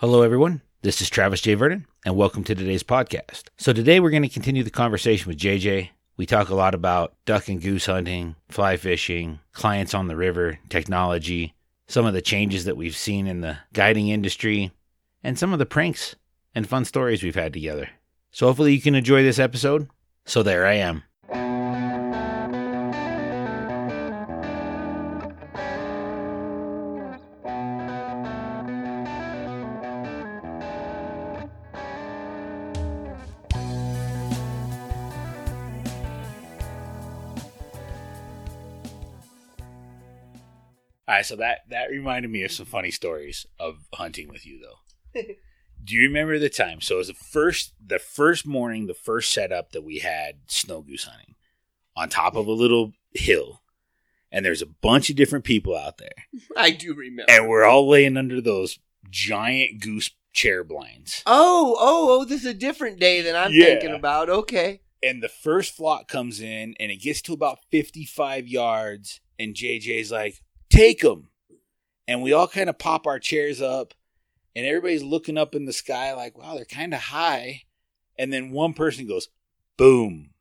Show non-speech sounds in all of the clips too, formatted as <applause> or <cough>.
Hello, everyone. This is Travis J. Vernon, and welcome to today's podcast. So, today we're going to continue the conversation with JJ. We talk a lot about duck and goose hunting, fly fishing, clients on the river, technology, some of the changes that we've seen in the guiding industry, and some of the pranks and fun stories we've had together. So, hopefully, you can enjoy this episode. So, there I am. Right, so that that reminded me of some funny stories of hunting with you, though. <laughs> Do you remember the time? So it was the first the first morning, the first setup that we had snow goose hunting on top of a little hill, and there's a bunch of different people out there, <laughs> I do remember. and we're all laying under those giant goose chair blinds. oh, oh, oh, this is a different day than I'm Yeah. thinking about. Okay. And the first flock comes in, and it gets to about 55 yards, and JJ's like, "Take them," and we all kind of pop our chairs up, and everybody's looking up in the sky like, "Wow, they're kind of high," and then one person goes, "Boom,"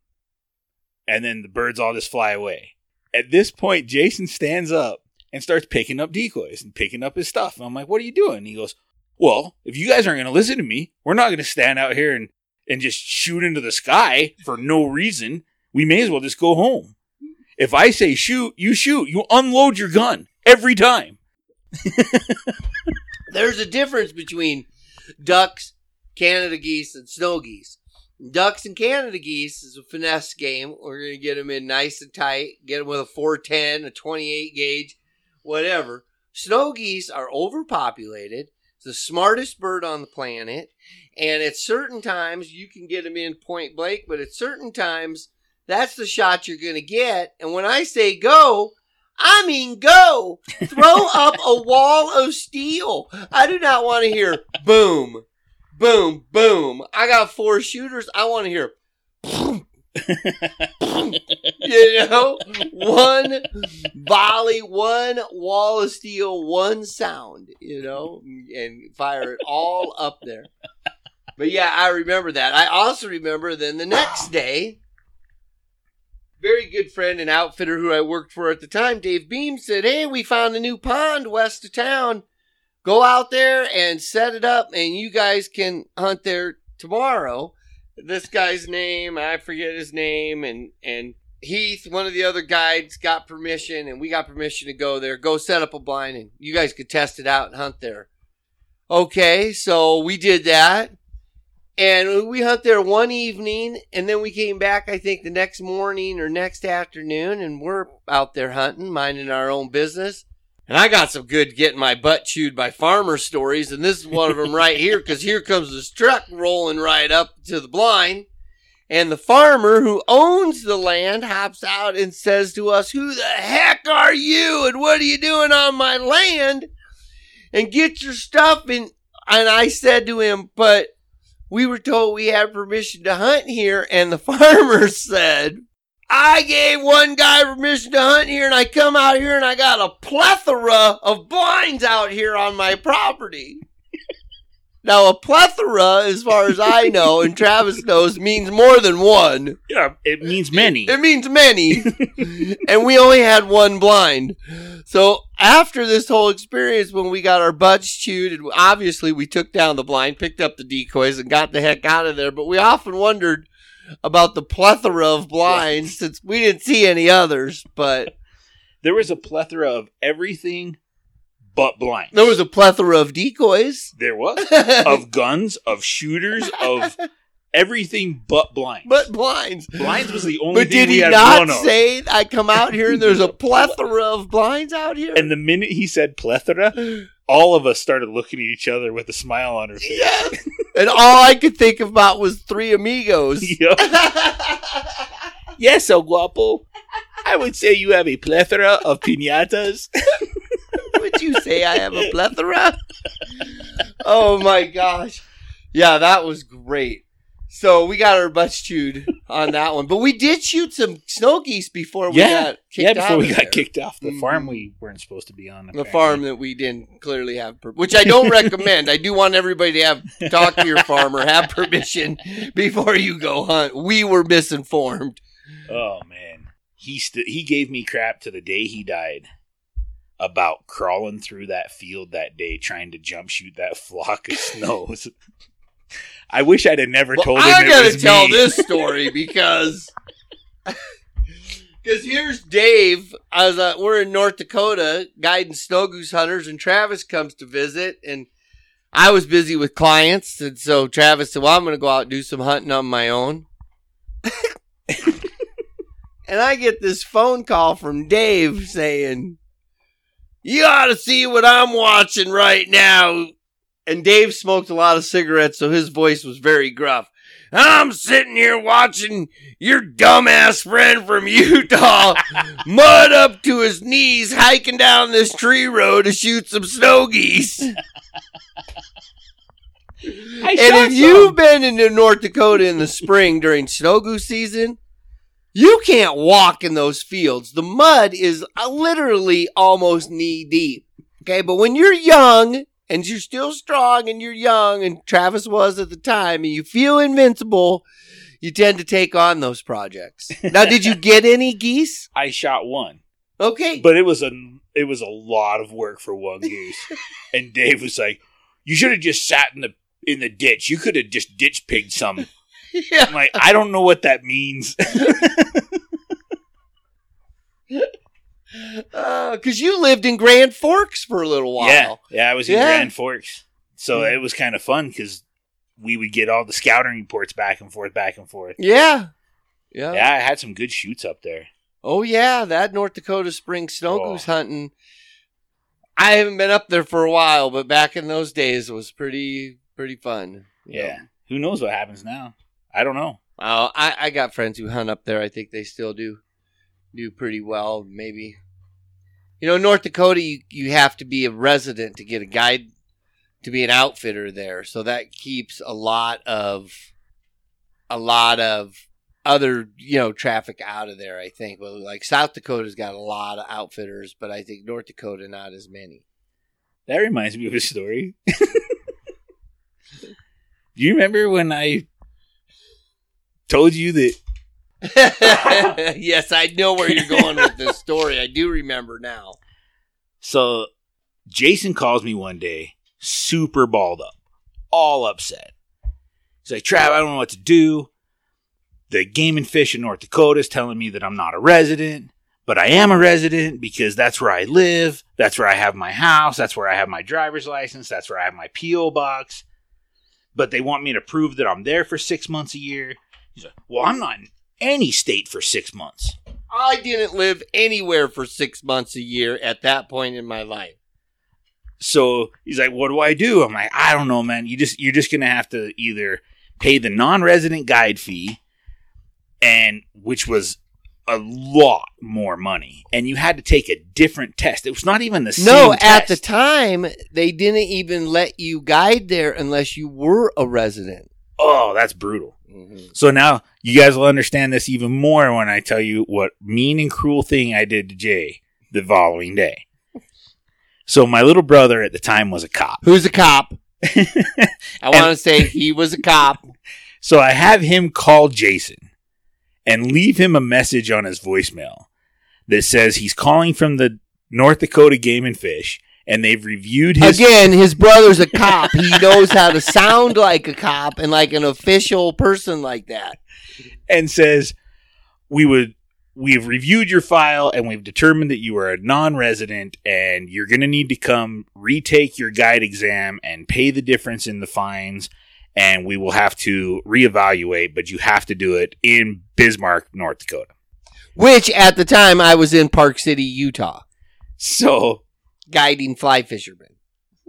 and then the birds all just fly away. At this point, Jason stands up and starts picking up decoys and picking up his stuff. And I'm like, "What are you doing?" And he goes, "Well, if you guys aren't going to listen to me, we're not going to stand out here and." and just shoot into the sky for no reason, we may as well just go home. If I say shoot, you shoot. You unload your gun every time. <laughs> There's a difference between ducks, Canada geese, and snow geese. Ducks and Canada geese is a finesse game. We're going to get them in nice and tight, get them with a 410, a 28 gauge, whatever. Snow geese are overpopulated. It's the smartest bird on the planet. And at certain times, you can get them in point blank, but at certain times, that's the shot you're going to get. And when I say go, I mean go. Throw <laughs> up a wall of steel. I do not want to hear boom, boom, boom. I got four shooters. I want to hear you know, one volley, one wall of steel, one sound, you know, and fire it all up there. But yeah, I remember that. I also remember then the next day, very good friend and outfitter who I worked for at the time, Dave Beam, said, Hey, we found a new pond west of town. Go out there and set it up, and you guys can hunt there tomorrow. This guy's name, I forget his name, and, and Heath, one of the other guides, got permission, and we got permission to go there. Go set up a blind, and you guys could test it out and hunt there. Okay, so we did that. And we hunt there one evening, and then we came back, I think, the next morning or next afternoon, and we're out there hunting, minding our own business. And I got some good getting my butt chewed by farmer stories, and this is one of them right here, because here comes this truck rolling right up to the blind. And the farmer who owns the land hops out and says to us, Who the heck are you? And what are you doing on my land? And get your stuff. And, and I said to him, But we were told we had permission to hunt here. And the <laughs> farmer said, I gave one guy permission to hunt here, and I come out here and I got a plethora of blinds out here on my property. Now, a plethora, as far as I know, and Travis knows, means more than one. Yeah, it means many. It means many. <laughs> and we only had one blind. So after this whole experience, when we got our butts chewed, and obviously we took down the blind, picked up the decoys, and got the heck out of there. But we often wondered about the plethora of blinds since we didn't see any others. But There was a plethora of everything but blinds. there was a plethora of decoys. There was <laughs> of guns, of shooters, of everything but blinds. but blinds. blinds was the only But thing did he not say I come out here and there's a <laughs> plethora of blinds out here? And the minute he said plethora, all of us started looking at each other with a smile on our face. Yes. <laughs> and all I could think about was three amigos. Yup. yes, El Guapo. I would say you have a plethora of pinatas. Would you say I have a plethora? oh my gosh. Yeah, that was great. So we got our butts chewed on that one. But we did shoot some snow geese before we Yeah. got kicked yeah, before we got there. kicked off the Mhm. farm we weren't supposed to be on. the farm that we didn't clearly have, per- which I don't recommend. I do want everybody to have talk to your farmer, have permission before you go hunt. We were misinformed. Oh man, he st- he gave me crap to the day he died about crawling through that field that day trying to jump shoot that <laughs> flock of snows. I wish I'd have never Well, told him I it gotta tell me. this <laughs> story because <laughs> because here's Dave. I was uh, we're in North Dakota guiding snow goose hunters, and Travis comes to visit, and I was busy with clients, and so Travis said, "Well, I'm going to go out and do some hunting on my own." and I get this phone call from Dave saying, "You ought to see what I'm watching right now." And Dave smoked a lot of cigarettes, so his voice was very gruff. I'm sitting here watching your dumbass friend from <laughs> Utah, mud up to his knees, hiking down this tree road to shoot some snow geese. And if you've been into North Dakota in the spring during snow goose season, you can't walk in those fields. The mud is uh, literally almost knee deep. Okay, but when you're young and you're still strong and you're young, and Travis was at the time, and you feel invincible, you tend to take on those projects. Now, did you get <laughs> any geese? I shot one, Okay. but it was a it was a lot of work for one goose. <laughs> and Dave was like, "You should have just sat in the in the ditch. You could have just ditch pigged some." <laughs> yeah. I'm like, I don't know what that means. <laughs> Uh, because you lived in Grand Forks for a little while. Yeah, yeah, I was in Yeah. Grand Forks, so it was kind of fun because we would get all the scouting reports back and forth, back and forth. Yeah. Yeah. Yeah, I had some good shoots up there. Oh yeah, that North Dakota spring snow Oh. goose hunting. I haven't been up there for a while, but back in those days it was pretty pretty fun. Yeah, who knows what happens now? I don't know. Oh, I, I got friends who hunt up there. I think they still do do pretty well. Maybe you know North Dakota, you you have to be a resident to get a guide to be an outfitter there, so that keeps a lot of a lot of other you know traffic out of there. I think, well, like South Dakota's got a lot of outfitters, but I think North Dakota not as many. That reminds me of a story. <laughs> Do you remember when I told you that <laughs> yes, I know where you're going with this <laughs> story. I do remember now. So Jason calls me one day, super balled up, all upset. He's like, Trav, I don't know what to do. The game and fish in North Dakota is telling me that I'm not a resident, but I am a resident because that's where I live. That's where I have my house. That's where I have my driver's license. That's where I have my P.O. box. But they want me to prove that I'm there for six months a year. He's like, Well, I'm not in any state for six months. I didn't live anywhere for six months a year at that point in my life. So he's like, "What do I do?" I'm like, "I don't know, man. You just you're just gonna have to either pay the non-resident guide fee, and which was a lot more money, and you had to take a different test. It was not even the same. No, at the time, they didn't even let you guide there unless you were a resident. oh, that's brutal. Mm-hmm. So now you guys will understand this even more when I tell you what mean and cruel thing I did to Jay the following day. So my little brother at the time was a cop. Who's a cop? <laughs> I want to say he was a cop. <laughs> So I have him call Jason and leave him a message on his voicemail that says he's calling from the North Dakota Game and Fish and they've reviewed his Again, his brother's a cop. He knows how to sound like a cop and like an official person like that. and says we would we've reviewed your file and we've determined that you are a non-resident and you're going to need to come retake your guide exam and pay the difference in the fines and we will have to reevaluate but you have to do it in Bismarck, North Dakota. Which at the time I was in Park City, Utah, So guiding fly fishermen.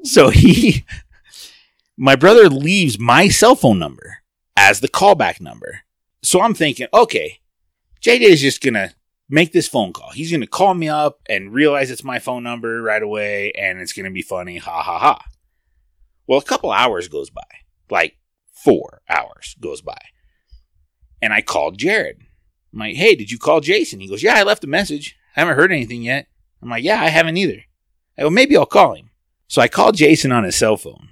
So he, <laughs> my brother leaves my cell phone number as the callback number. So I'm thinking, okay, JJ is just gonna make this phone call. He's gonna call me up and realize it's my phone number right away, and it's gonna be funny. Ha ha ha. Well, a couple hours goes by, like four hours goes by, and I called Jared. I'm like, hey, did you call Jason? He goes, yeah, I left a message. I haven't heard anything yet. I'm like, yeah, I haven't either. I go, maybe I'll call him. So I called Jason on his cell phone,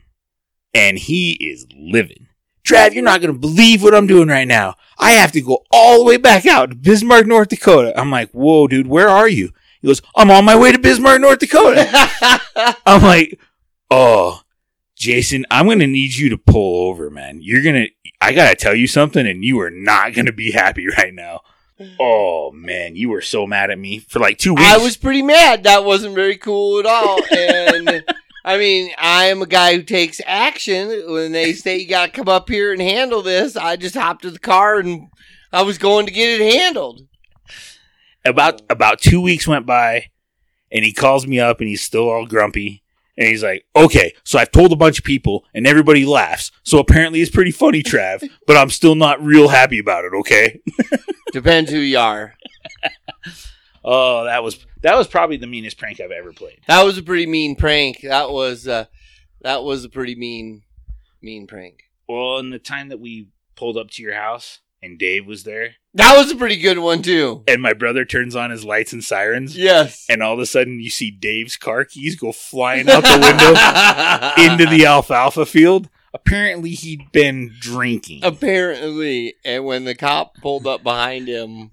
and he is living. Trav, you're not going to believe what I'm doing right now. I have to go all the way back out to Bismarck, North Dakota. I'm like, whoa, dude, where are you? He goes, I'm on my way to Bismarck, North Dakota. <laughs> I'm like, oh, Jason, I'm going to need you to pull over, man. You're going to, I got to tell you something, and you are not going to be happy <laughs> right now. Oh, man, you were so mad at me for like two weeks. I was pretty mad. That wasn't very cool at all. And I mean, I am a guy who takes action. When they say you got to come up here and handle this, I just hopped in the car and I was going to get it handled. about about two weeks went by and he calls me up and he's still all grumpy and he's like okay so i've told a bunch of people and everybody laughs so apparently it's pretty funny trav <laughs> but i'm still not real happy about it okay <laughs> Depends who you are. <laughs> oh that was that was probably the meanest prank i've ever played That was a pretty mean prank. That was uh, that was a pretty mean mean prank. well in the time that we pulled up to your house and dave was there That was a pretty good one too. and my brother turns on his lights and sirens Yes. and all of a sudden you see dave's car keys go flying out the window <laughs> into the alfalfa field apparently he'd been drinking Apparently, and when the cop pulled up behind him,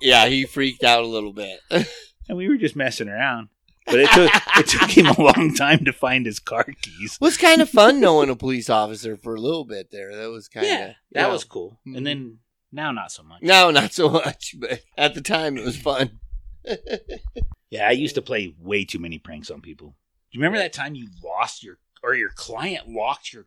yeah, he freaked out a little bit. <laughs> and we were just messing around. But it took it took him a long time to find his car keys. was kind of fun knowing a police officer for a little bit there. That was kind of that was cool. And mm-hmm. then now not so much. no, not so much, but at the time it was fun. <laughs> Yeah, I used to play way too many pranks on people. Do you remember that time you lost your or your client locked your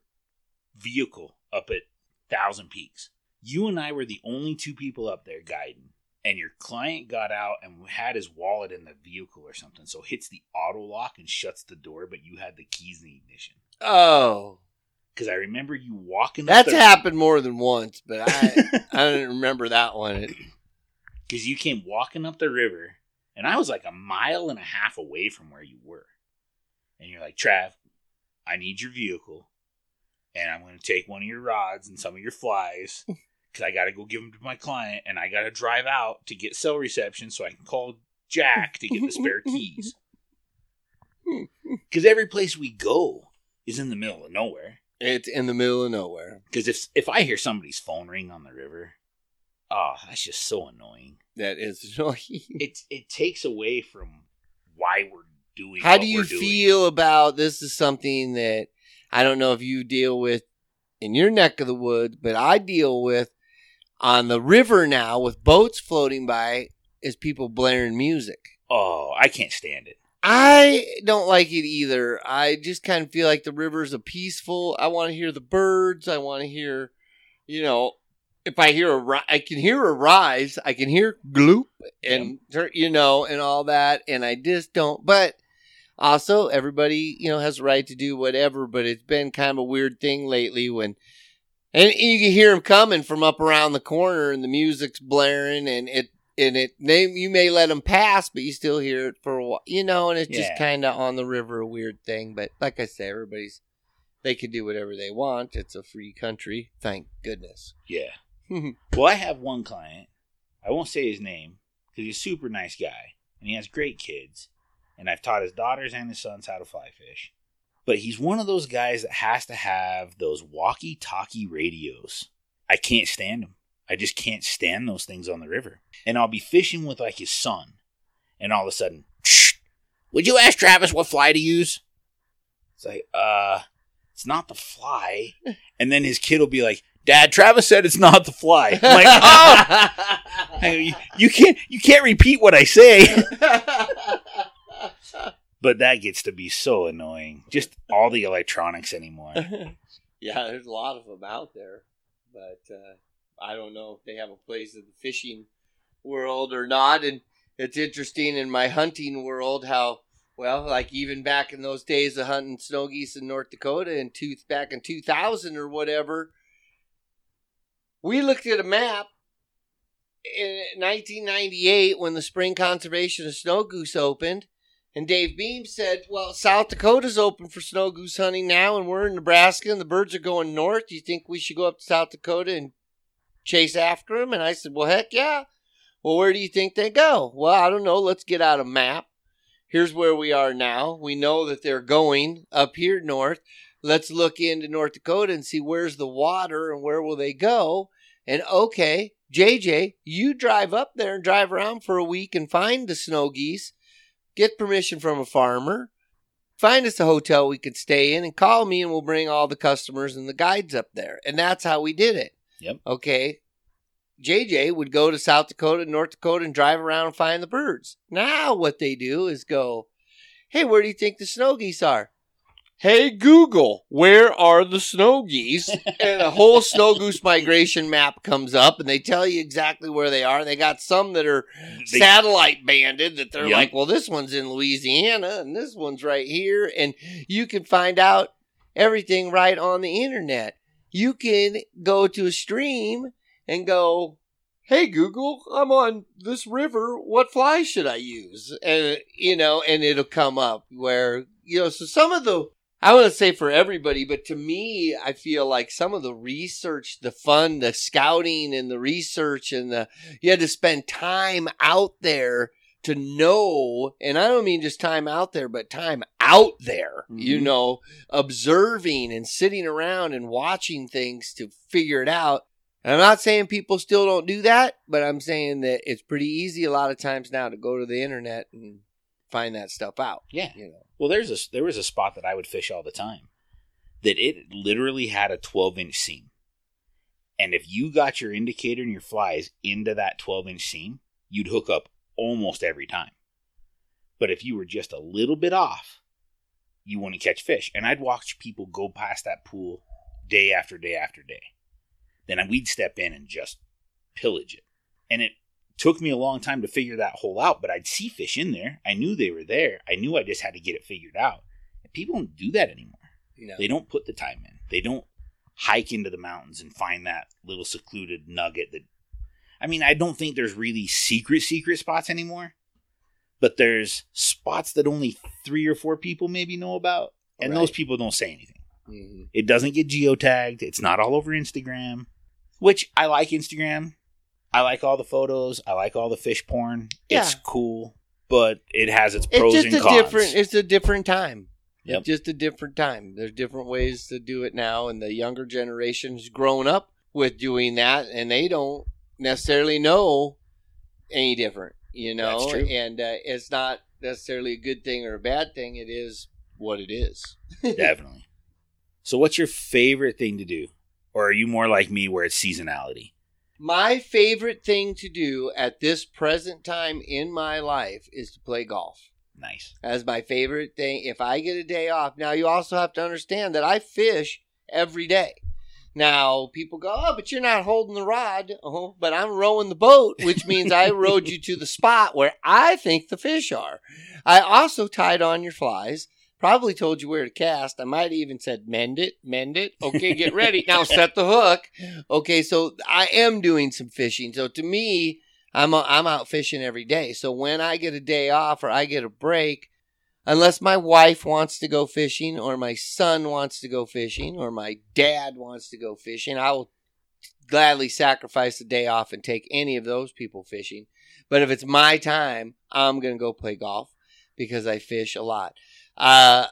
vehicle up at Thousand Peaks? You and I were the only two people up there guiding. And your client got out and had his wallet in the vehicle or something. So hits the auto lock and shuts the door, but you had the keys in the ignition. Oh, Because I remember you walking. up that's the- happened more than once, but I <laughs> I didn't remember that one. <clears throat> Because you came walking up the river, and I was like a mile and a half away from where you were. And you're like, Trav, I need your vehicle, and I'm going to take one of your rods and some of your flies <laughs> because I got to go give them to my client, and I got to drive out to get cell reception so I can call Jack to get the spare keys. <laughs> Because every place we go is in the middle of nowhere. It's in the middle of nowhere. Because if if I hear somebody's phone ring on the river, oh, that's just so annoying. That is <laughs> annoying. it it takes away from why we're doing. How do you feel about this? Is something that I don't know if you deal with in your neck of the woods, but I deal with on the river now with boats floating by. Is people blaring music? Oh, I can't stand it. I don't like it either. I just kind of feel like the rivers are peaceful. I want to hear the birds. I want to hear, you know, if I hear a, I can hear a rise. I can hear gloop and you know and all that, and I just don't. But also, everybody you know has a right to do whatever. But it's been kind of a weird thing lately when. And you can hear them coming from up around the corner, and the music's blaring, and it and it they you may let them pass, but you still hear it for a while, you know. And it's just kind of on the river a weird thing. But like I say, everybody's they can do whatever they want. It's a free country, thank goodness. Yeah. <laughs> well, I have one client. I won't say his name because he's a super nice guy and he has great kids. And I've taught his daughters and his sons how to fly fish. But he's one of those guys that has to have those walkie-talkie radios. I can't stand them. I just can't stand those things on the river. And I'll be fishing with like his son, and all of a sudden, would you ask Travis what fly to use? It's like, uh, it's not the fly. <laughs> And then his kid will be like, Dad, Travis said it's not the fly. I'm like, <laughs> oh, I you, can't, you can't repeat what I say. <laughs> But that gets to be so annoying. Just all the electronics anymore. <laughs> yeah, there's a lot of them out there, but uh, I don't know if they have a place in the fishing world or not. And it's interesting in my hunting world how well, like even back in those days of hunting snow geese in North Dakota and tooth back in 2000 or whatever, we looked at a map in 1998 when the Spring Conservation of Snow Goose opened. And Dave Beam said, Well, South Dakota's open for snow goose hunting now, and we're in Nebraska, and the birds are going north. Do you think we should go up to South Dakota and chase after them? And I said, well, heck yeah. Well, where do you think they go? Well, I don't know. Let's get out a map. Here's where we are now. We know that they're going up here north. Let's look into North Dakota and see where's the water and where will they go. And okay, JJ, you drive up there and drive around for a week and find the snow geese. Get permission from a farmer. Find us a hotel we could stay in and call me and we'll bring all the customers and the guides up there. And that's how we did it. Yep. Okay. JJ would go to South Dakota, North Dakota, and drive around and find the birds. Now, what they do is go, Hey, where do you think the snow geese are? Hey, Google, where are the snow geese? and a whole snow goose migration map comes up, and they tell you exactly where they are. They got some that are They- satellite banded that they're Yep. like, well, this one's in Louisiana, and this one's right here. And you can find out everything right on the internet. You can go to a stream and go, Hey Google, I'm on this river. What fly should I use? And you know, and it'll come up where you know. So some of the I want to say for everybody, but to me, I feel like some of the research, the fun, the scouting, and the research, and the you had to spend time out there to know, and I don't mean just time out there, but time out there, you Mhm. know, observing and sitting around and watching things to figure it out. And I'm not saying people still don't do that, but I'm saying that it's pretty easy a lot of times now to go to the internet and find that stuff out. Yeah. You know, Well, there's a there was a spot that I would fish all the time that it literally had a 12 inch seam, and if you got your indicator and your flies into that 12 inch seam, you'd hook up almost every time. But if you were just a little bit off, you wouldn't catch fish. And I'd watch people go past that pool day after day after day. Then we'd step in and just pillage it, and it took me a long time to figure that hole out, but I'd see fish in there. I knew they were there. I knew I just had to get it figured out. And people don't do that anymore. you know. They don't put the time in. They don't hike into the mountains and find that little secluded nugget that I mean, I don't think there's really secret secret spots anymore. But there's spots that only 3 or 4 people maybe know about and those people don't say anything. Mhm. It doesn't get geotagged. It's not all over Instagram, which I like Instagram. I like all the photos. I like all the fish porn. Yeah. It's cool, but it has its It's pros just and a cons. different. It's a different time. Yep. It's just a different time. There's different ways to do it now, and the younger generation's grown up with doing that, and they don't necessarily know any different. You know, That's true. and uh, it's not necessarily a good thing or a bad thing. It is what it is. <laughs> Definitely. So, what's your favorite thing to do? Or are you more like me where it's seasonality? My favorite thing to do at this present time in my life is to play golf. Nice. as my favorite thing. If I get a day off, now you also have to understand that I fish every day. Now people go, oh, but you're not holding the rod. Oh, but I'm rowing the boat, which means I rowed you to the spot where I think the fish are. I also tied on your flies. Probably told you where to cast. I might even said mend it, mend it. Okay, get ready. now set the hook. Okay, so I am doing some fishing. So to me, I'm I'm out fishing every day. So when I get a day off or I get a break, unless my wife wants to go fishing or my son wants to go fishing or my dad wants to go fishing, I will gladly sacrifice the day off and take any of those people fishing. But if it's my time, I'm going to go play golf because I fish a lot. Uh,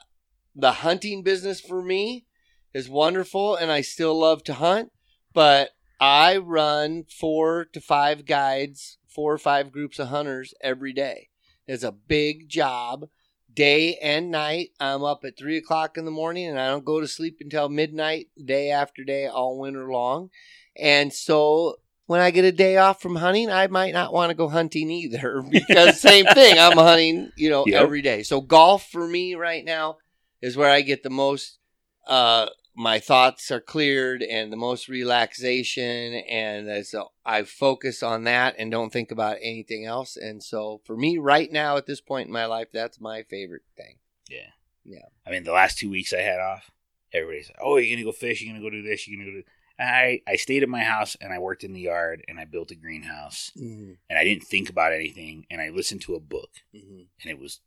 the hunting business for me is wonderful and I still love to hunt, but I run four to five guides, four or five groups of hunters every day. It's a big job, day and night. I'm up at three o'clock in the morning and I don't go to sleep until midnight, day after day, all winter long. And so when I get a day off from hunting, I might not want to go hunting either <laughs> because same thing. I'm hunting, you know, Yep. every day. So golf for me right now is where I get the most uh my thoughts are cleared and the most relaxation and so I focus on that and don't think about anything else and so for me right now at this point in my life that's my favorite thing. Yeah. Yeah. I mean, the last two weeks I had off, everybody's like, oh, you're going to go fish, you're going to go do this, you're going to go do I, I stayed at my house and I worked in the yard and I built a greenhouse Mm-hmm. and I didn't think about anything and I listened to a book Mm-hmm. and it was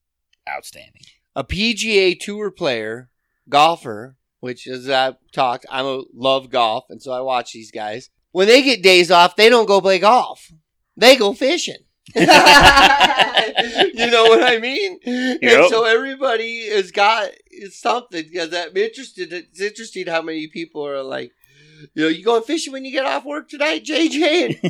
outstanding. a PGA Tour player, golfer, which as I've talked, I love golf, and so I watch these guys. when they get days off, they don't go play golf. They go fishing. <laughs> <laughs> you know what I mean? And so everybody has got something because I'm interested. It's interesting how many people are like, you know, you going fishing when you get off work tonight, JJ? And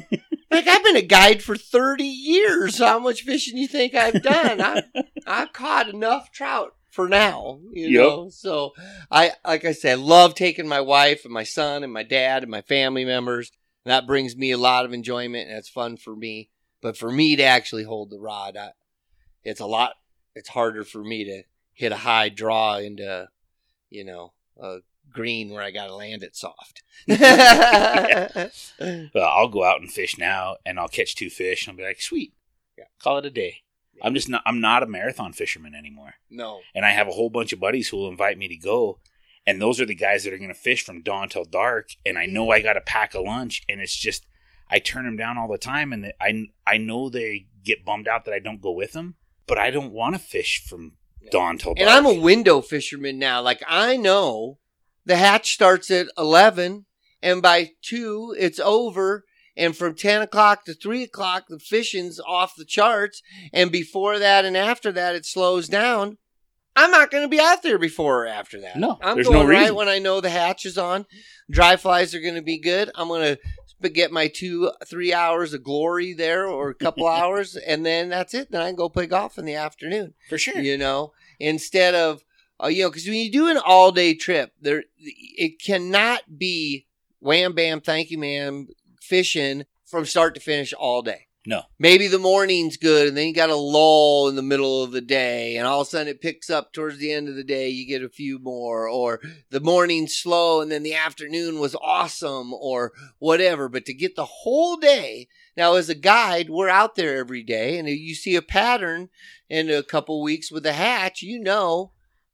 like I've been a guide for thirty years. How much fishing you think I've done? I I've caught enough trout for now. You Yep. know, so I like I said, love taking my wife and my son and my dad and my family members. That brings me a lot of enjoyment and it's fun for me. But for me to actually hold the rod, I, it's a lot. It's harder for me to hit a high draw into, you know, a green where I got to land it soft. <laughs> <laughs> Well, I'll go out and fish now, and I'll catch two fish, and I'll be like, "Sweet, Yeah. call it a day." I'm just not. I'm not a marathon fisherman anymore, no. and I have a whole bunch of buddies who will invite me to go, and those are the guys that are going to fish from dawn till dark, and I know I got to pack a lunch, and it's just I turn them down all the time, and I I know they get bummed out that I don't go with them, but I don't want to fish from dawn till dark. And I'm a window fisherman now. Like I know the hatch starts at eleven, and by two it's over. And from ten o'clock to three o'clock, the fishing's off the charts. And before that and after that, it slows down. I'm not going to be out there before or after that. No, I'm there's going no right when I know the hatch is on. Dry flies are going to be good. I'm going to get my two, three hours of glory there, or a couple <laughs> hours, and then that's it. Then I can go play golf in the afternoon for sure. you know, instead of uh, you know, because when you do an all day trip, there it cannot be wham bam, thank you, ma'am, fishing from start to finish all day. No, Maybe the morning's good, and then you got a lull in the middle of the day, and all of a sudden it picks up towards the end of the day. You get a few more, or the morning's slow, and then the afternoon was awesome, or whatever. But to get the whole day, now as a guide, we're out there every day, and if you see a pattern in a couple weeks with the hatch, you know,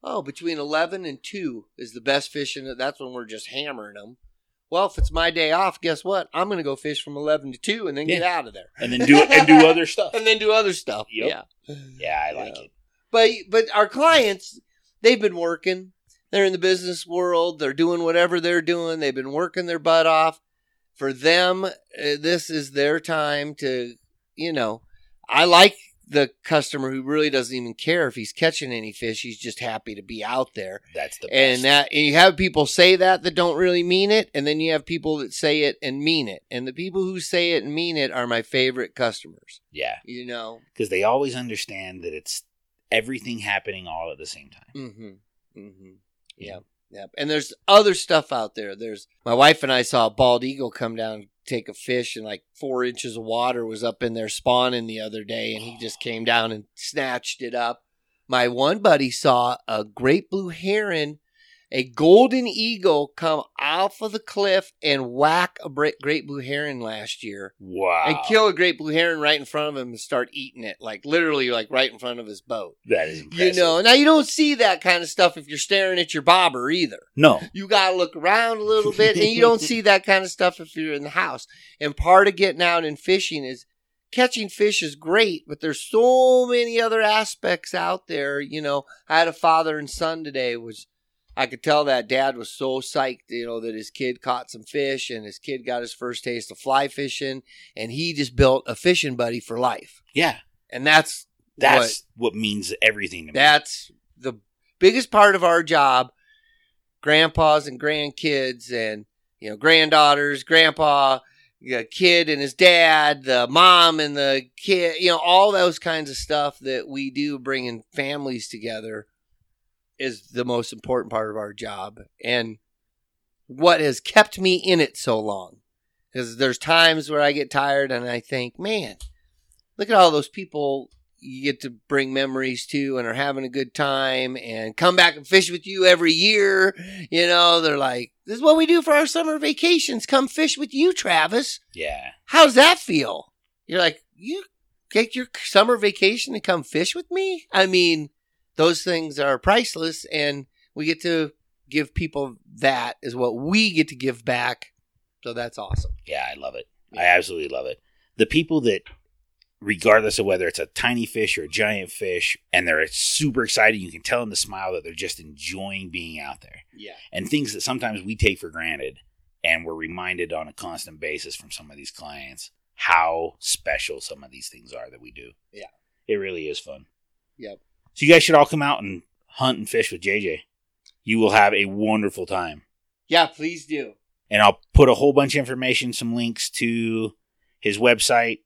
oh, between eleven and two is the best fishing. That's when we're just hammering them. Well, if it's my day off, guess what? I'm going to go fish from 11 to 2 and then get out of there and then do and do <laughs> other stuff. and then do other stuff. Yep. Yeah. Yeah, I like Yeah. it. But but our clients, they've been working. They're in the business world. They're doing whatever they're doing. They've been working their butt off. For them, uh, this is their time to, you know, I like the customer who really doesn't even care if he's catching any fish. He's just happy to be out there. That's the best. And that and you have people say that that don't really mean it, and then you have people that say it and mean it. And the people who say it and mean it are my favorite customers. yeah, You know. because they always understand that it's everything happening all at the same time. Mm-hmm. Mm-hmm. Yep. Yep. And there's other stuff out there. There's my wife and I saw a bald eagle come down, take a fish, and like four inches of water was up in there spawning the other day, and he just came down and snatched it up. My one buddy saw a great blue heron, a golden eagle come off of the cliff and whack a great blue heron last year Wow, and kill a great blue heron right in front of him and start eating it, like literally, like right in front of his boat. that is You know, now you don't see that kind of stuff if you're staring at your bobber either. no, You got to look around a little bit, and you don't <laughs> see that kind of stuff if you're in the house. And part of getting out and fishing is catching fish is great, but there's so many other aspects out there. You know, I had a father and son today, which I could tell that dad was so psyched, you know, that his kid caught some fish and his kid got his first taste of fly fishing, and he just built a fishing buddy for life. yeah, And that's that's what, means everything to me. that's the biggest part of our job. Grandpas and grandkids and you know granddaughters, grandpa, the kid and his dad, the mom and the kid, you know all those kinds of stuff that we do bringing families together is the most important part of our job and what has kept me in it so long. Because there's times where I get tired and I think, man, look at all those people you get to bring memories to and are having a good time and come back and fish with you every year. You know, they're like, this is what we do for our summer vacations. Come fish with you, Travis. yeah, How's that feel? You're like, you take your summer vacation to come fish with me? I mean, those things are priceless and we get to give people that is what we get to give back. So that's awesome. yeah, I love it. I absolutely love it. The people that, regardless of whether it's a tiny fish or a giant fish, and they're super excited, you can tell in the smile that they're just enjoying being out there. Yeah. and things that sometimes we take for granted And we're reminded on a constant basis from some of these clients how special some of these things are that we do. Yeah. It really is fun. Yep. So you guys should all come out and hunt and fish with JJ. You will have a wonderful time. Yeah, please do. And I'll put a whole bunch of information, some links to his website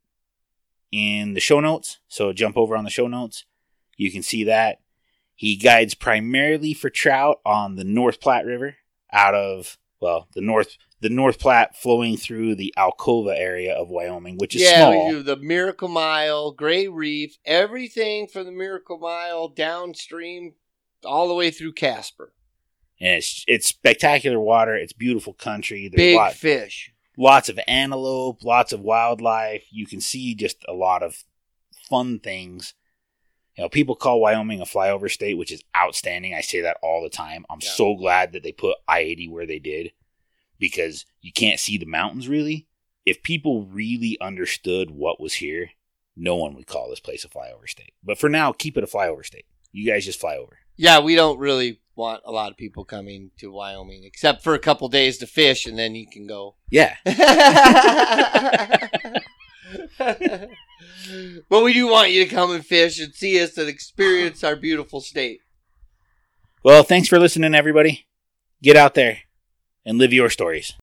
in the show notes. So jump over on the show notes. You can see that. He guides primarily for trout on the North Platte River out of, well, the North the North Platte flowing through the Alcova area of Wyoming, which is yeah, small. we do the Miracle Mile, Gray Reef, everything from the Miracle Mile downstream, all the way through Casper. and it's it's spectacular water. It's beautiful country. There's Big lot, fish. lots of antelope, lots of wildlife. You can see just a lot of fun things. You know, people call Wyoming a flyover state, which is outstanding. I say that all the time. I'm Yeah. so glad that they put I 80 where they did because you can't see the mountains really. If people really understood what was here, no one would call this place a flyover state. But for now, keep it a flyover state. You guys just fly over. Yeah, we don't really want a lot of people coming to Wyoming except for a couple days to fish, and then you can go. Yeah. <laughs> but we do want you to come and fish and see us and experience our beautiful state. Well, thanks for listening, everybody. Get out there and live your stories.